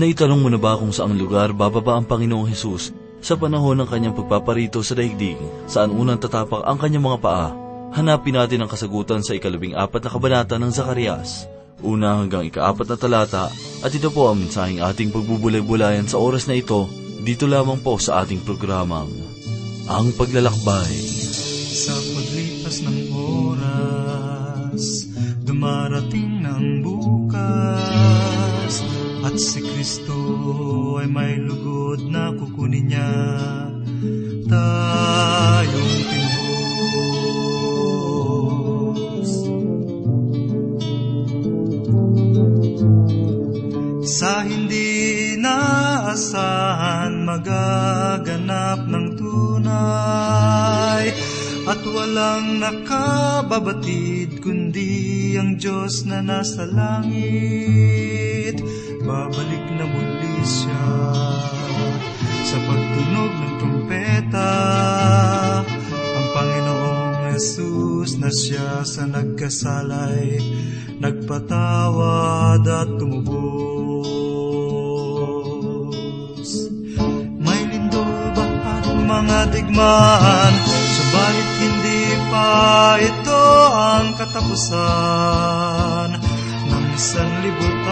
Naitanong mo na ba kung saang lugar bababa ang Panginoong Hesus sa panahon ng kanyang pagpaparito sa daigdig, saan unang tatapak ang kanyang mga paa? Hanapin natin ang kasagutan sa ikalabing apat na kabanata ng Zakarias. Una hanggang ikaapat na talata at ito po ang mensaheng ating pagbubulay-bulayan sa oras na ito dito lamang po sa ating programang Ang Paglalakbay. Sa paglipas ng oras, dumarating ng bukas, at si Kristo ay may lugod na kukunin niya tayong tinubos. Sa hindi naasahan magaganap ng tunay At walang nakababatid kundi ang Diyos na nasa langit. Babalik na muli siya sa pagtunog ng trumpeta Ang Panginoong Jesus na siya sa nagkasalay Nagpatawad at tumubos. May lindol ba at mga digmaan Subalit hindi pa ito ang katapusan Ng sanlibutan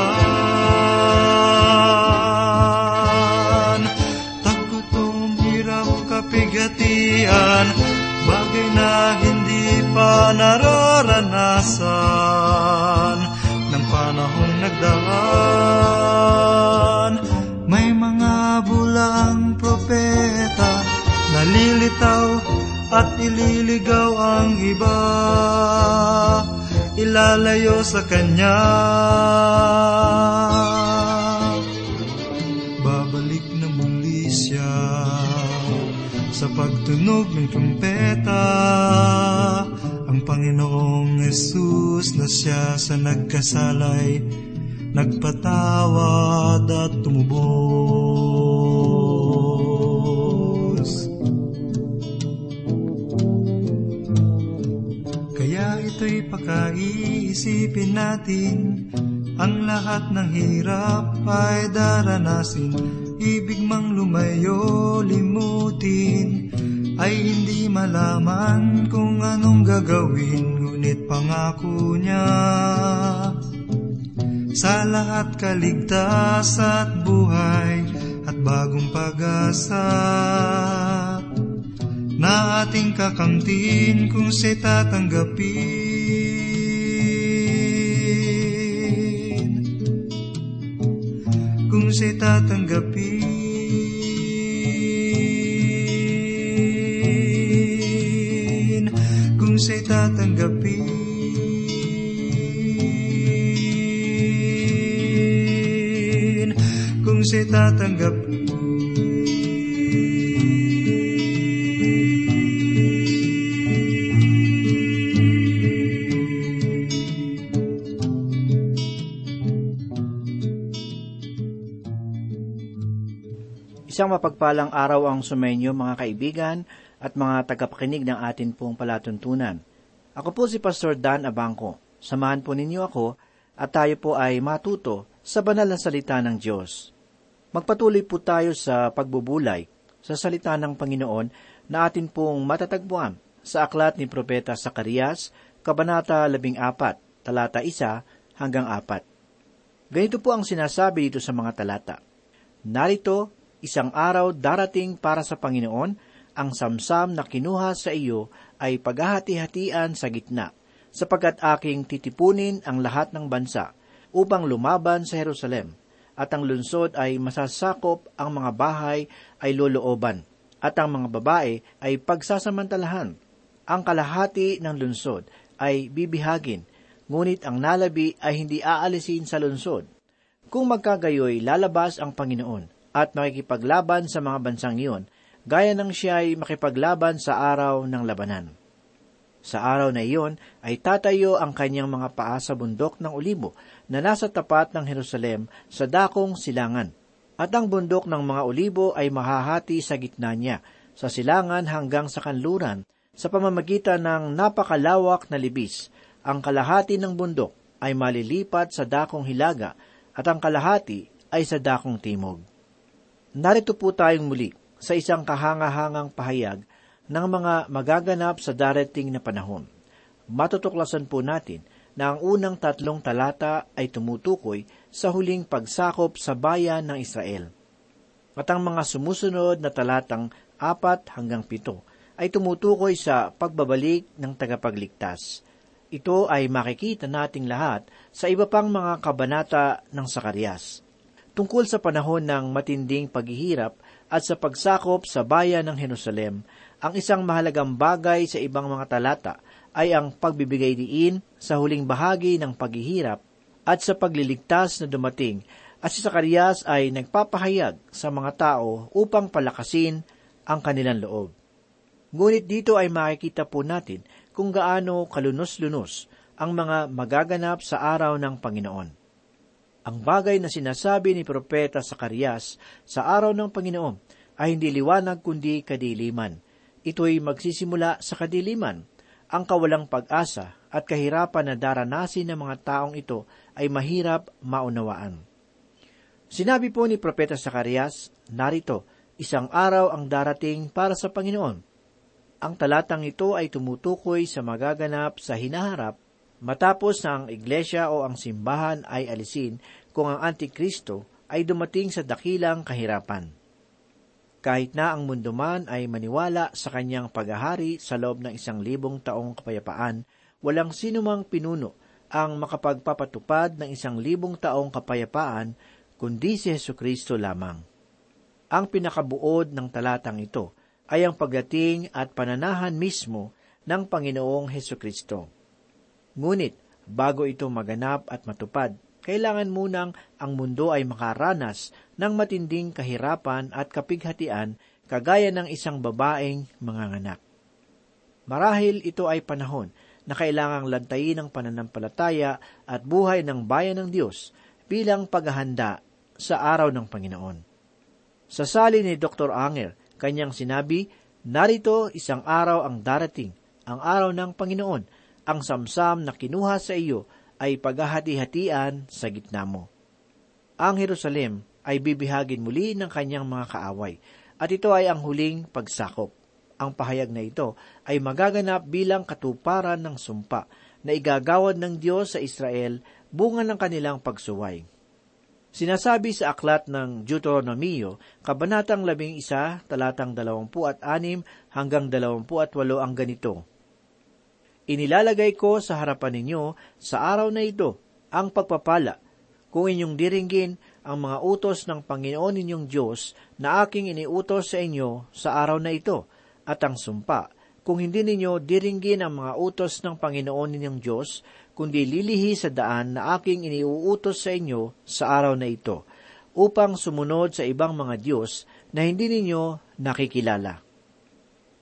Tagutom, hirap, kapigatian Bagay na hindi pa nararanasan Ng panahong nagdaan at ililigaw ang iba. Ilalayo sa Kanya. Babalik na muli siya. Sa pagtunog ng trumpeta Ang Panginoong Yesus na siya sa nagkasalay Nagpatawad at tumubos ito'y pakaiisipin natin Ang lahat ng hirap ay daranasin Ibig mang lumayo, limutin Ay hindi malaman kung anong gagawin Ngunit pangako niya Sa lahat kaligtas at buhay At bagong pag-asa na ating kakamtin kung siya'y tatanggapin. Siya'y tatanggapin. Kung siya'y tatanggapin. Kung siya'y tatanggapin. Isang mapagpalang araw ang sumenyo mga kaibigan at mga tagapakinig ng atin pong palatuntunan. Ako po si Pastor Dan Abangco. Samahan po ninyo ako at tayo po ay matuto sa banal na salita ng Diyos. Magpatuloy po tayo sa pagbubulay sa salita ng Panginoon na atin pong matatagpuan sa aklat ni Propeta Sakarias, Kabanata 14, talata 1 hanggang 4. Ganito po ang sinasabi dito sa mga talata. Narito, isang araw darating para sa Panginoon, ang samsam na kinuha sa iyo ay paghahati-hatian sa gitna, sapagkat aking titipunin ang lahat ng bansa upang lumaban sa Jerusalem, at ang lunsod ay masasakop, ang mga bahay ay lolooban, at ang mga babae ay pagsasamantalahan. Ang kalahati ng lunsod ay bibihagin, ngunit ang nalabi ay hindi aalisin sa lunsod. Kung magkagayoy, lalabas ang Panginoon at makikipaglaban sa mga bansang iyon, gaya ng siya ay makipaglaban sa araw ng labanan. Sa araw na iyon ay tatayo ang kanyang mga paa sa bundok ng olibo na nasa tapat ng Jerusalem sa dakong silangan. At ang bundok ng mga olibo ay mahahati sa gitna niya, sa silangan hanggang sa kanluran, sa pamamagitan ng napakalawak na libis. Ang kalahati ng bundok ay malilipat sa dakong hilaga, at ang kalahati ay sa dakong timog. Narito po tayong muli sa isang kahangahangang pahayag ng mga magaganap sa darating na panahon. Matutuklasan po natin na ang unang tatlong talata ay tumutukoy sa huling pagsakop sa bayan ng Israel. At ang mga sumusunod na talatang apat hanggang pito ay tumutukoy sa pagbabalik ng tagapagligtas. Ito ay makikita nating lahat sa iba pang mga kabanata ng Sakarias. Tungkol sa panahon ng matinding paghihirap at sa pagsakop sa bayan ng Jerusalem, ang isang mahalagang bagay sa ibang mga talata ay ang pagbibigay diin sa huling bahagi ng paghihirap at sa pagliligtas na dumating at si Sakarias ay nagpapahayag sa mga tao upang palakasin ang kanilang loob. Ngunit dito ay makikita po natin kung gaano kalunos-lunos ang mga magaganap sa araw ng Panginoon. Ang bagay na sinasabi ni Propeta Sakarias sa araw ng Panginoon ay hindi liwanag kundi kadiliman. Ito'y magsisimula sa kadiliman. Ang kawalang pag-asa at kahirapan na daranasin ng mga taong ito ay mahirap maunawaan. Sinabi po ni Propeta Sakarias, narito, isang araw ang darating para sa Panginoon. Ang talatang ito ay tumutukoy sa magaganap sa hinaharap matapos na ang iglesia o ang simbahan ay alisin kung ang Antikristo ay dumating sa dakilang kahirapan. Kahit na ang mundo man ay maniwala sa kanyang paghahari sa loob ng isang libong taong kapayapaan, walang sinumang pinuno ang makapagpapatupad ng isang libong taong kapayapaan kundi si Yesu Kristo lamang. Ang pinakabuod ng talatang ito ay ang pagdating at pananahan mismo ng Panginoong Heso Kristo. Ngunit, bago ito maganap at matupad, kailangan munang ang mundo ay makaranas ng matinding kahirapan at kapighatian kagaya ng isang babaeng manganganak. Marahil ito ay panahon na kailangang lantayin ang pananampalataya at buhay ng bayan ng Diyos bilang paghahanda sa araw ng Panginoon. Sa sali ni Dr. Anger, kanyang sinabi, Narito isang araw ang darating, ang araw ng Panginoon, ang samsam na kinuha sa iyo ay paghahati-hatian sa gitna mo. Ang Jerusalem ay bibihagin muli ng kanyang mga kaaway, at ito ay ang huling pagsakop. Ang pahayag na ito ay magaganap bilang katuparan ng sumpa na igagawad ng Diyos sa Israel bunga ng kanilang pagsuway. Sinasabi sa aklat ng Deuteronomio, Kabanatang 11, talatang 26 hanggang 28 ang ganito. Inilalagay ko sa harapan ninyo sa araw na ito ang pagpapala kung inyong diringgin ang mga utos ng Panginoon ninyong Diyos na aking iniutos sa inyo sa araw na ito at ang sumpa kung hindi ninyo diringgin ang mga utos ng Panginoon ninyong Diyos, kundi lilihi sa daan na aking iniuutos sa inyo sa araw na ito, upang sumunod sa ibang mga Diyos na hindi ninyo nakikilala.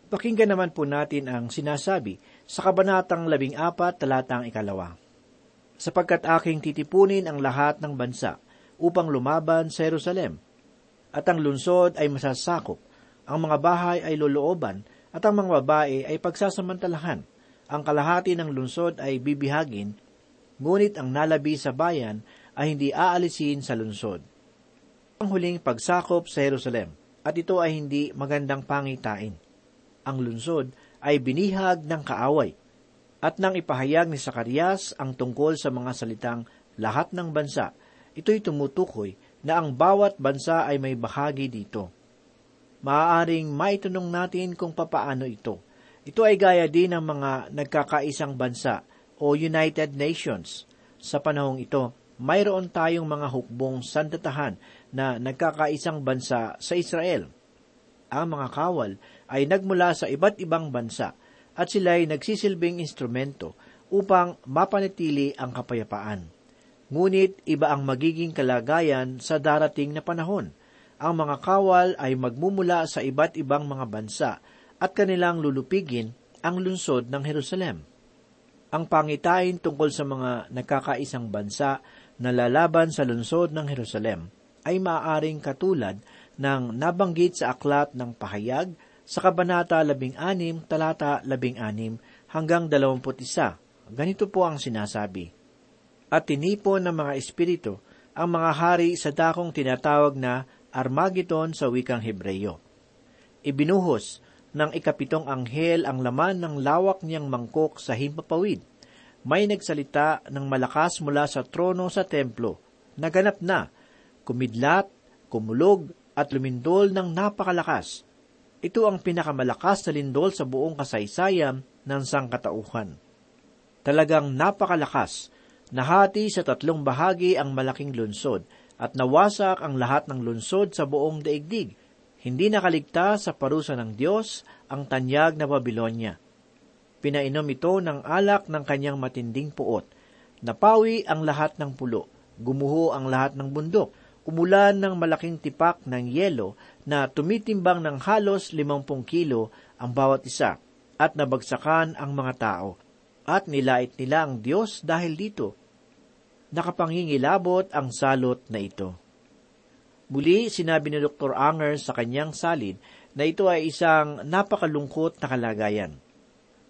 Pakinggan naman po natin ang sinasabi sa Kabanatang 14, talatang ikalawa. Sapagkat aking titipunin ang lahat ng bansa upang lumaban sa Jerusalem, at ang lunsod ay masasakop, ang mga bahay ay lolooban, at ang mga babae ay pagsasamantalahan. Ang kalahati ng lungsod ay bibihagin, ngunit ang nalabi sa bayan ay hindi aalisin sa lungsod. Ang huling pagsakop sa Jerusalem, at ito ay hindi magandang pangitain. Ang lungsod ay binihag ng kaaway, at nang ipahayag ni Sakarias ang tungkol sa mga salitang lahat ng bansa, ito'y tumutukoy na ang bawat bansa ay may bahagi dito maaaring maitunong natin kung papaano ito. Ito ay gaya din ng mga nagkakaisang bansa o United Nations. Sa panahong ito, mayroon tayong mga hukbong sandatahan na nagkakaisang bansa sa Israel. Ang mga kawal ay nagmula sa iba't ibang bansa at sila ay nagsisilbing instrumento upang mapanatili ang kapayapaan. Ngunit iba ang magiging kalagayan sa darating na panahon – ang mga kawal ay magmumula sa iba't ibang mga bansa at kanilang lulupigin ang lungsod ng Jerusalem. Ang pangitain tungkol sa mga nagkakaisang bansa na lalaban sa lungsod ng Jerusalem ay maaaring katulad ng nabanggit sa aklat ng pahayag sa Kabanata 16, talata 16 hanggang 21. Ganito po ang sinasabi. At tinipon ng mga espiritu ang mga hari sa dakong tinatawag na Armageddon sa wikang Hebreyo. Ibinuhos ng ikapitong anghel ang laman ng lawak niyang mangkok sa himpapawid. May nagsalita ng malakas mula sa trono sa templo. Naganap na, kumidlat, kumulog, at lumindol ng napakalakas. Ito ang pinakamalakas na lindol sa buong kasaysayan ng sangkatauhan. Talagang napakalakas, nahati sa tatlong bahagi ang malaking lunsod at nawasak ang lahat ng lunsod sa buong daigdig. Hindi nakaligtas sa parusa ng Diyos ang tanyag na Babilonya. Pinainom ito ng alak ng kanyang matinding puot. Napawi ang lahat ng pulo. Gumuho ang lahat ng bundok umulan ng malaking tipak ng yelo na tumitimbang ng halos limampung kilo ang bawat isa, at nabagsakan ang mga tao, at nilait nila ang Diyos dahil dito. Nakapangingilabot ang salot na ito. Muli, sinabi ni Dr. Anger sa kanyang salid na ito ay isang napakalungkot na kalagayan.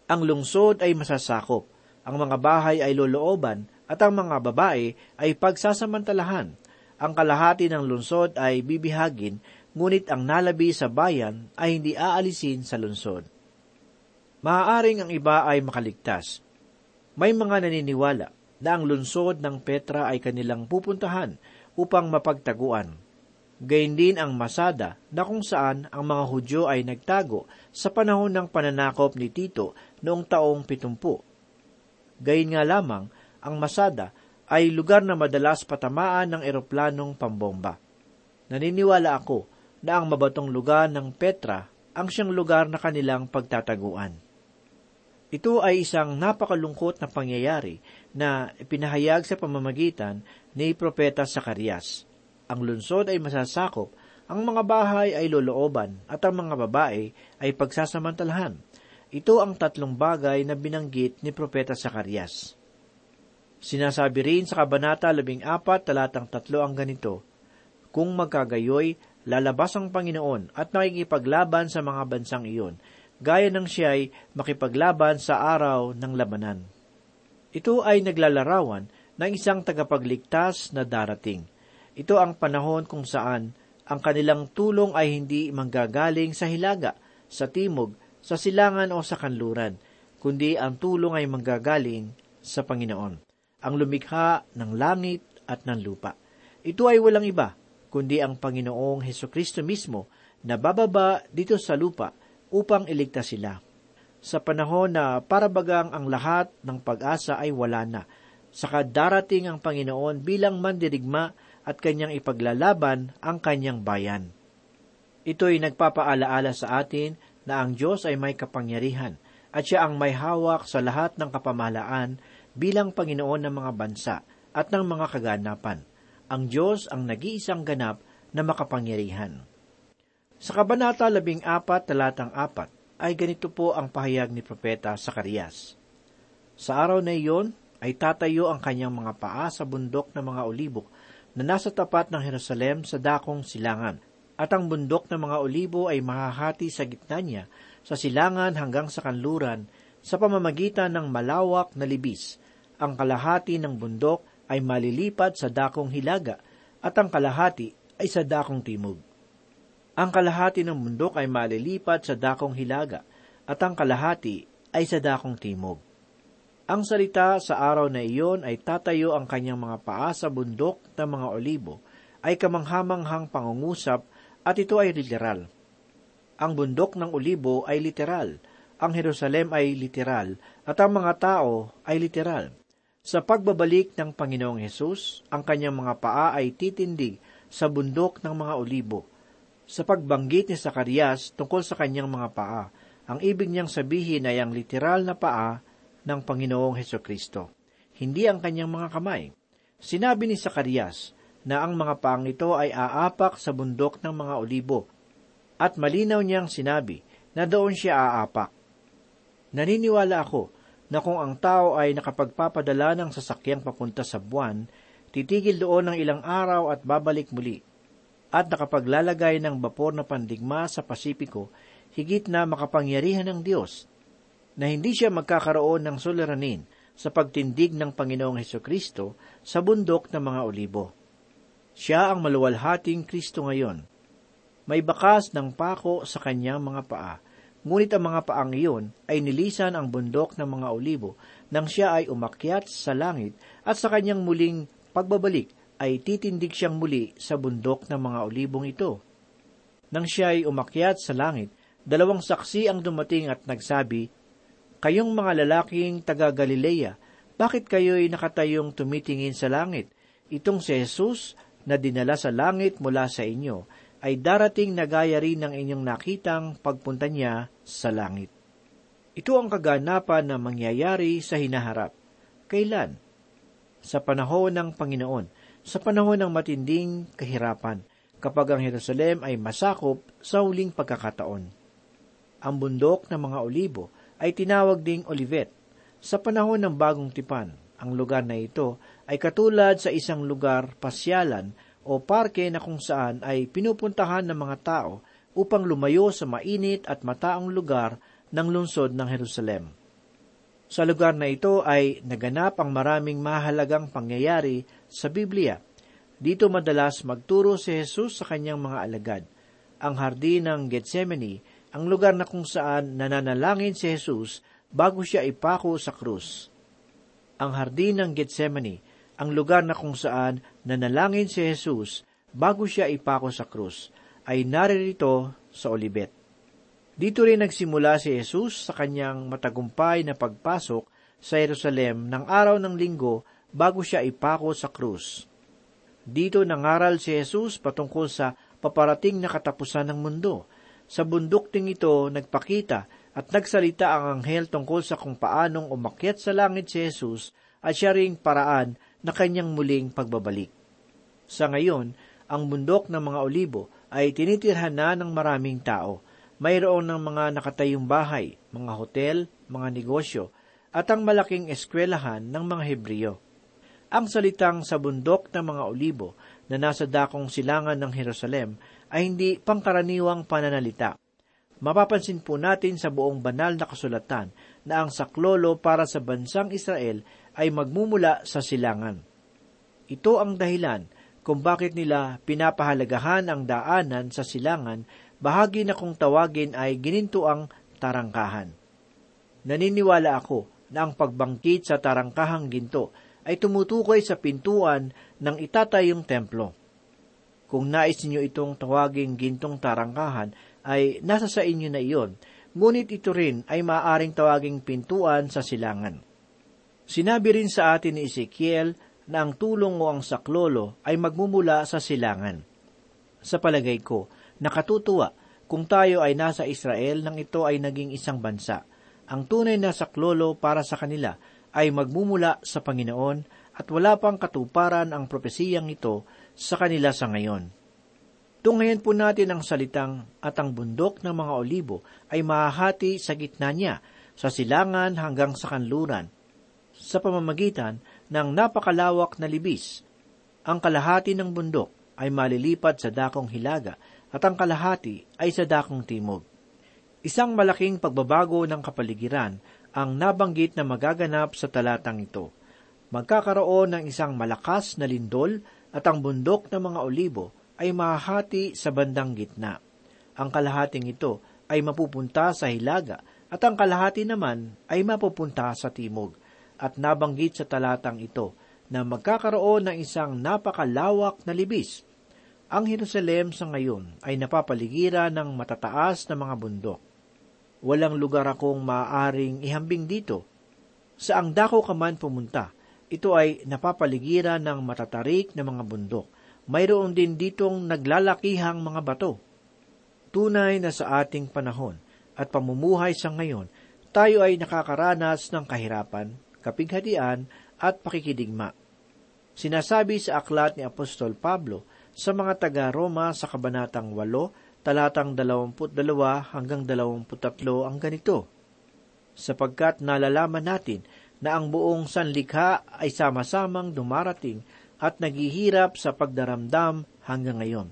Ang lungsod ay masasakop, ang mga bahay ay lolooban, at ang mga babae ay pagsasamantalahan ang kalahati ng lungsod ay bibihagin, ngunit ang nalabi sa bayan ay hindi aalisin sa lungsod. Maaaring ang iba ay makaligtas. May mga naniniwala na ang lungsod ng Petra ay kanilang pupuntahan upang mapagtaguan. Gayun din ang Masada na kung saan ang mga Hudyo ay nagtago sa panahon ng pananakop ni Tito noong taong pitumpu. Gayun nga lamang, ang Masada ay lugar na madalas patamaan ng eroplanong pambomba. Naniniwala ako na ang mabatong lugar ng Petra ang siyang lugar na kanilang pagtataguan. Ito ay isang napakalungkot na pangyayari na ipinahayag sa pamamagitan ni Propeta Sakarias. Ang lungsod ay masasakop, ang mga bahay ay lolooban, at ang mga babae ay pagsasamantalahan. Ito ang tatlong bagay na binanggit ni Propeta Sakarias. Sinasabi rin sa Kabanata 14, talatang 3 ang ganito, Kung magkagayoy, lalabas ang Panginoon at makikipaglaban sa mga bansang iyon, gaya ng siya'y makipaglaban sa araw ng labanan. Ito ay naglalarawan ng isang tagapagligtas na darating. Ito ang panahon kung saan ang kanilang tulong ay hindi manggagaling sa hilaga, sa timog, sa silangan o sa kanluran, kundi ang tulong ay manggagaling sa Panginoon ang lumikha ng langit at ng lupa. Ito ay walang iba, kundi ang Panginoong Heso Kristo mismo na bababa dito sa lupa upang iligtas sila. Sa panahon na parabagang ang lahat ng pag-asa ay wala na, saka darating ang Panginoon bilang mandirigma at kanyang ipaglalaban ang kanyang bayan. Ito'y nagpapaalaala sa atin na ang Diyos ay may kapangyarihan at siya ang may hawak sa lahat ng kapamalaan bilang Panginoon ng mga bansa at ng mga kaganapan. Ang Diyos ang nag-iisang ganap na makapangyarihan. Sa Kabanata 14, talatang 4, ay ganito po ang pahayag ni Propeta Sakarias. Sa araw na iyon, ay tatayo ang kanyang mga paa sa bundok ng mga olibo na nasa tapat ng Jerusalem sa dakong silangan, at ang bundok ng mga olibo ay mahahati sa gitna niya sa silangan hanggang sa kanluran sa pamamagitan ng malawak na libis ang kalahati ng bundok ay malilipat sa dakong hilaga at ang kalahati ay sa dakong timog. Ang kalahati ng bundok ay malilipat sa dakong hilaga at ang kalahati ay sa dakong timog. Ang salita sa araw na iyon ay tatayo ang kanyang mga paa sa bundok ng mga olibo ay kamanghamanghang pangungusap at ito ay literal. Ang bundok ng olibo ay literal, ang Jerusalem ay literal, at ang mga tao ay literal. Sa pagbabalik ng Panginoong Hesus, ang kanyang mga paa ay titindig sa bundok ng mga olibo. Sa pagbanggit ni Sakarias tungkol sa kanyang mga paa, ang ibig niyang sabihin ay ang literal na paa ng Panginoong Heso Kristo, hindi ang kanyang mga kamay. Sinabi ni Sakarias na ang mga paang ito ay aapak sa bundok ng mga olibo, at malinaw niyang sinabi na doon siya aapak. Naniniwala ako na kung ang tao ay nakapagpapadala ng sasakyang papunta sa buwan, titigil doon ng ilang araw at babalik muli, at nakapaglalagay ng bapor na pandigma sa Pasipiko, higit na makapangyarihan ng Diyos, na hindi siya magkakaroon ng suliranin sa pagtindig ng Panginoong Heso Kristo sa bundok ng mga olibo. Siya ang maluwalhating Kristo ngayon. May bakas ng pako sa kanyang mga paa, ngunit ang mga paang iyon ay nilisan ang bundok ng mga olibo nang siya ay umakyat sa langit at sa kanyang muling pagbabalik ay titindig siyang muli sa bundok ng mga olibong ito. Nang siya ay umakyat sa langit, dalawang saksi ang dumating at nagsabi, Kayong mga lalaking taga Galilea, bakit kayo'y nakatayong tumitingin sa langit? Itong si Jesus na dinala sa langit mula sa inyo ay darating na gaya rin ng inyong nakitang pagpunta niya sa langit. Ito ang kaganapan na mangyayari sa hinaharap. Kailan? Sa panahon ng Panginoon, sa panahon ng matinding kahirapan, kapag ang Jerusalem ay masakop sa huling pagkakataon. Ang bundok ng mga olibo ay tinawag ding Olivet. Sa panahon ng bagong tipan, ang lugar na ito ay katulad sa isang lugar pasyalan o parke na kung saan ay pinupuntahan ng mga tao upang lumayo sa mainit at mataong lugar ng lungsod ng Jerusalem. Sa lugar na ito ay naganap ang maraming mahalagang pangyayari sa Biblia. Dito madalas magturo si Jesus sa kanyang mga alagad. Ang hardin ng Gethsemane, ang lugar na kung saan nananalangin si Jesus bago siya ipako sa krus. Ang hardin ng Gethsemane, ang lugar na kung saan nanalangin si Jesus bago siya ipako sa krus, ay naririto sa Olivet. Dito rin nagsimula si Jesus sa kanyang matagumpay na pagpasok sa Jerusalem ng araw ng linggo bago siya ipako sa krus. Dito nangaral si Jesus patungkol sa paparating na katapusan ng mundo. Sa bundok ding ito nagpakita at nagsalita ang anghel tungkol sa kung paanong umakyat sa langit si Jesus at siya ring paraan na kanyang muling pagbabalik. Sa ngayon, ang bundok ng mga olibo ay tinitirhan na ng maraming tao. Mayroon ng mga nakatayong bahay, mga hotel, mga negosyo, at ang malaking eskwelahan ng mga Hebreo. Ang salitang sa bundok ng mga olibo na nasa dakong silangan ng Jerusalem ay hindi pangkaraniwang pananalita. Mapapansin po natin sa buong banal na kasulatan na ang saklolo para sa bansang Israel ay magmumula sa silangan. Ito ang dahilan kung bakit nila pinapahalagahan ang daanan sa silangan bahagi na kung tawagin ay ginintuang tarangkahan. Naniniwala ako na ang pagbangkit sa tarangkahang ginto ay tumutukoy sa pintuan ng itatayong templo. Kung nais ninyo itong tawaging gintong tarangkahan, ay nasa sa inyo na iyon, ngunit ito rin ay maaaring tawaging pintuan sa silangan. Sinabi rin sa atin ni Ezekiel na ang tulong o ang saklolo ay magmumula sa silangan. Sa palagay ko, nakatutuwa kung tayo ay nasa Israel nang ito ay naging isang bansa. Ang tunay na saklolo para sa kanila ay magmumula sa Panginoon at wala pang katuparan ang propesiyang ito sa kanila sa ngayon. Tunghayan po natin ang salitang at ang bundok ng mga olibo ay mahahati sa gitna niya, sa silangan hanggang sa kanluran, sa pamamagitan ng napakalawak na libis. Ang kalahati ng bundok ay malilipad sa dakong hilaga at ang kalahati ay sa dakong timog. Isang malaking pagbabago ng kapaligiran ang nabanggit na magaganap sa talatang ito. Magkakaroon ng isang malakas na lindol at ang bundok ng mga olibo ay mahahati sa bandang gitna. Ang kalahating ito ay mapupunta sa hilaga at ang kalahati naman ay mapupunta sa timog. At nabanggit sa talatang ito na magkakaroon ng isang napakalawak na libis. Ang Jerusalem sa ngayon ay napapaligiran ng matataas na mga bundok. Walang lugar akong maaaring ihambing dito. Sa ang dako ka man pumunta, ito ay napapaligiran ng matatarik na mga bundok mayroon din ditong naglalakihang mga bato. Tunay na sa ating panahon at pamumuhay sa ngayon, tayo ay nakakaranas ng kahirapan, kapighatian at pakikidigma. Sinasabi sa aklat ni Apostol Pablo sa mga taga-Roma sa Kabanatang 8, talatang 22 hanggang 23 ang ganito. Sapagkat nalalaman natin na ang buong sanlikha ay sama-samang dumarating at naghihirap sa pagdaramdam hanggang ngayon.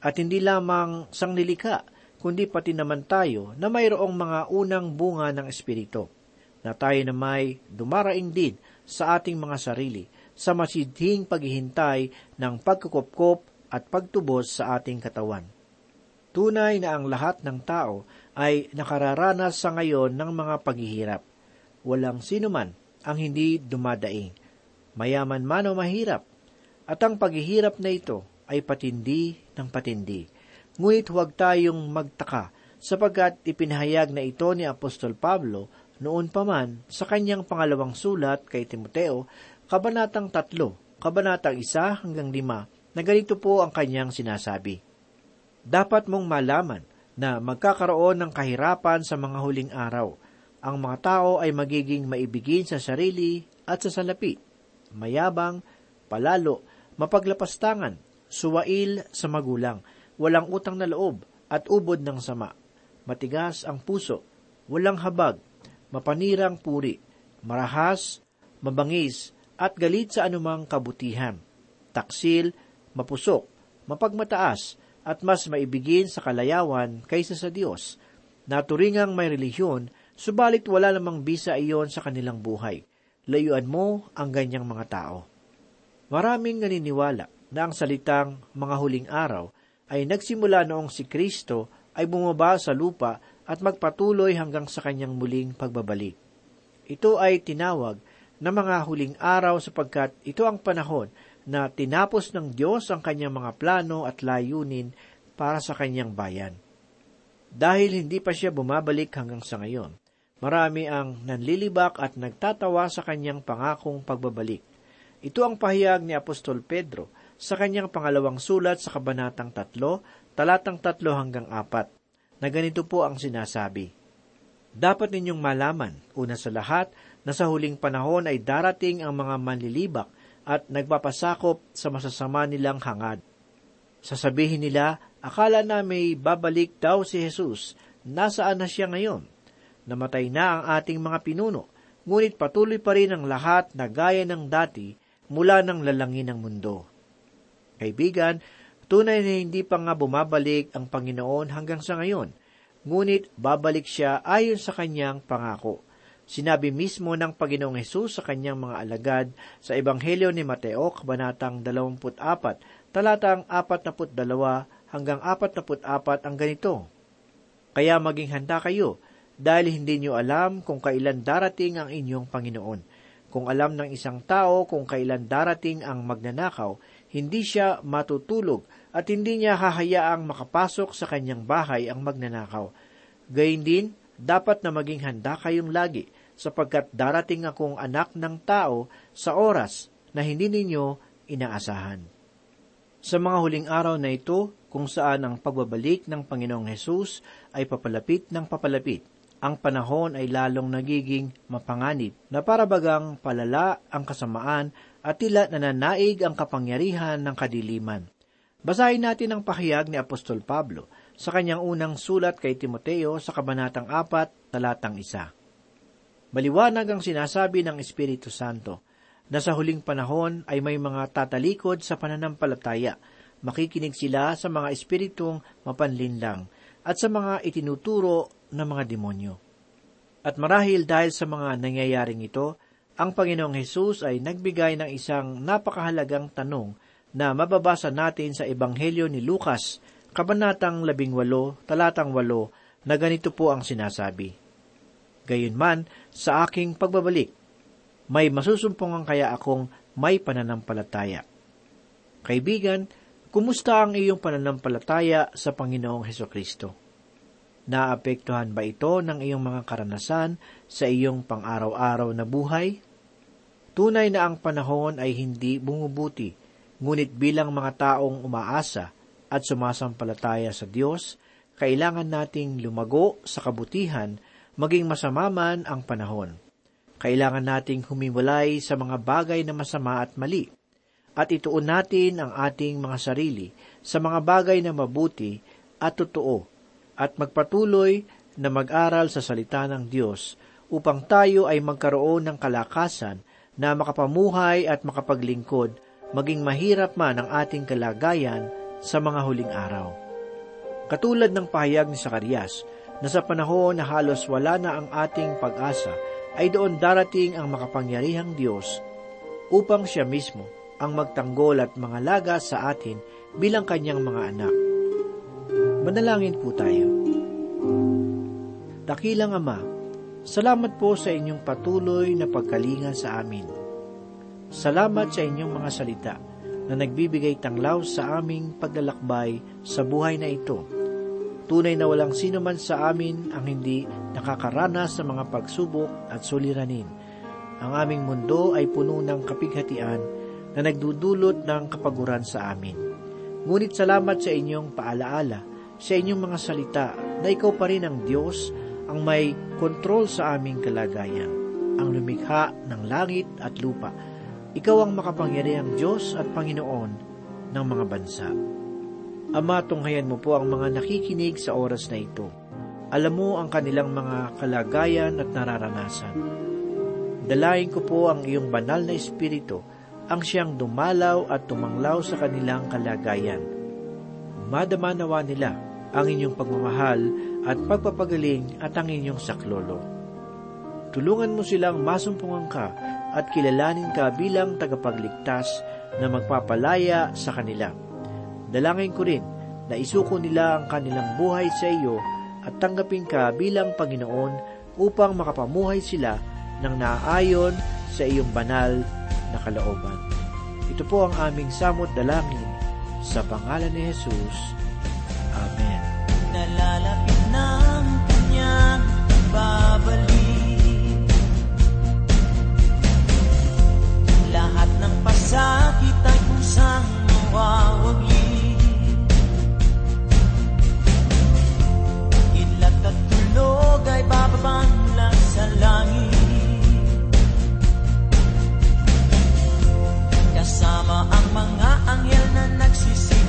At hindi lamang sang nilika, kundi pati naman tayo na mayroong mga unang bunga ng Espiritu, na tayo na may dumaraing din sa ating mga sarili, sa masidhing paghihintay ng pagkukopkop at pagtubos sa ating katawan. Tunay na ang lahat ng tao ay nakararanas sa ngayon ng mga paghihirap. Walang sino man ang hindi dumadaing, mayaman man o mahirap. At ang paghihirap na ito ay patindi ng patindi. Ngunit huwag tayong magtaka sapagkat ipinahayag na ito ni Apostol Pablo noon pa man sa kanyang pangalawang sulat kay Timoteo, kabanatang tatlo, kabanatang isa hanggang lima, na ganito po ang kanyang sinasabi. Dapat mong malaman na magkakaroon ng kahirapan sa mga huling araw. Ang mga tao ay magiging maibigin sa sarili at sa salapi, mayabang, palalo, mapaglapastangan, suwail sa magulang, walang utang na loob, at ubod ng sama. Matigas ang puso, walang habag, mapanirang puri, marahas, mabangis, at galit sa anumang kabutihan. Taksil, mapusok, mapagmataas, at mas maibigin sa kalayawan kaysa sa Diyos. Naturingang may relihiyon, subalit wala namang bisa iyon sa kanilang buhay. Layuan mo ang ganyang mga tao. Maraming naniniwala na ang salitang mga huling araw ay nagsimula noong si Kristo ay bumaba sa lupa at magpatuloy hanggang sa kanyang muling pagbabalik. Ito ay tinawag na mga huling araw sapagkat ito ang panahon na tinapos ng Diyos ang kanyang mga plano at layunin para sa kanyang bayan. Dahil hindi pa siya bumabalik hanggang sa ngayon, marami ang nanlilibak at nagtatawa sa kanyang pangakong pagbabalik. Ito ang pahayag ni Apostol Pedro sa kanyang pangalawang sulat sa Kabanatang 3, talatang 3 hanggang 4, na ganito po ang sinasabi. Dapat ninyong malaman, una sa lahat, na sa huling panahon ay darating ang mga manlilibak at nagpapasakop sa masasama nilang hangad. Sasabihin nila, akala na may babalik daw si Jesus, nasaan na siya ngayon? Namatay na ang ating mga pinuno, ngunit patuloy pa rin ang lahat na gaya ng dati mula ng lalangin ng mundo. Kaibigan, tunay na hindi pa nga bumabalik ang Panginoon hanggang sa ngayon, ngunit babalik siya ayon sa kanyang pangako. Sinabi mismo ng Panginoong Hesus sa kanyang mga alagad sa Ebanghelyo ni Mateo, Kabanatang 24, talatang 42 hanggang 44 ang ganito. Kaya maging handa kayo, dahil hindi nyo alam kung kailan darating ang inyong Panginoon. Kung alam ng isang tao kung kailan darating ang magnanakaw, hindi siya matutulog at hindi niya hahayaang makapasok sa kanyang bahay ang magnanakaw. Gayun din, dapat na maging handa kayong lagi sapagkat darating akong anak ng tao sa oras na hindi ninyo inaasahan. Sa mga huling araw na ito, kung saan ang pagbabalik ng Panginoong Hesus ay papalapit ng papalapit, ang panahon ay lalong nagiging mapanganib na parabagang palala ang kasamaan at tila nananaig ang kapangyarihan ng kadiliman. Basahin natin ang pahayag ni Apostol Pablo sa kanyang unang sulat kay Timoteo sa Kabanatang 4, talatang 1. Maliwanag ang sinasabi ng Espiritu Santo na sa huling panahon ay may mga tatalikod sa pananampalataya. Makikinig sila sa mga espiritong mapanlinlang at sa mga itinuturo ng mga demonyo. At marahil dahil sa mga nangyayaring ito, ang Panginoong Hesus ay nagbigay ng isang napakahalagang tanong na mababasa natin sa Ebanghelyo ni Lucas, Kabanatang 18, Talatang 8, na ganito po ang sinasabi. Gayunman, sa aking pagbabalik, may masusumpungan kaya akong may pananampalataya. Kaibigan, kumusta ang iyong pananampalataya sa Panginoong Heso Kristo? Naapektuhan ba ito ng iyong mga karanasan sa iyong pang-araw-araw na buhay? Tunay na ang panahon ay hindi bumubuti, ngunit bilang mga taong umaasa at sumasampalataya sa Diyos, kailangan nating lumago sa kabutihan maging masama man ang panahon. Kailangan nating humiwalay sa mga bagay na masama at mali, at ituon natin ang ating mga sarili sa mga bagay na mabuti at totoo, at magpatuloy na mag-aral sa salita ng Diyos upang tayo ay magkaroon ng kalakasan na makapamuhay at makapaglingkod, maging mahirap man ang ating kalagayan sa mga huling araw. Katulad ng pahayag ni Sakarias, na sa panahon na halos wala na ang ating pag-asa, ay doon darating ang makapangyarihang Diyos upang siya mismo ang magtanggol at mangalaga sa atin bilang kanyang mga anak. Manalangin po tayo. Dakilang Ama, salamat po sa inyong patuloy na pagkalinga sa amin. Salamat sa inyong mga salita na nagbibigay tanglaw sa aming paglalakbay sa buhay na ito. Tunay na walang sino man sa amin ang hindi nakakaranas sa mga pagsubok at suliranin. Ang aming mundo ay puno ng kapighatian na nagdudulot ng kapaguran sa amin. Ngunit salamat sa inyong paalaala, sa inyong mga salita na ikaw pa rin ang Diyos ang may kontrol sa aming kalagayan, ang lumikha ng langit at lupa. Ikaw ang makapangyarihang Diyos at Panginoon ng mga bansa. Ama, tunghayan mo po ang mga nakikinig sa oras na ito. Alam mo ang kanilang mga kalagayan at nararanasan. Dalayin ko po ang iyong banal na espiritu ang siyang dumalaw at tumanglaw sa kanilang kalagayan. Madama nawa nila ang inyong pagmamahal at pagpapagaling at ang inyong saklolo. Tulungan mo silang masumpungan ka at kilalanin ka bilang tagapagligtas na magpapalaya sa kanila. Dalangin ko rin na isuko nila ang kanilang buhay sa iyo at tanggapin ka bilang Panginoon upang makapamuhay sila ng naaayon sa iyong banal na kalooban. Ito po ang aming samot dalangin sa pangalan ni Jesus. sakit ay kusang mawawagi Ilat at tulog ay bababan lang sa langit. Kasama ang mga anghel na nagsisip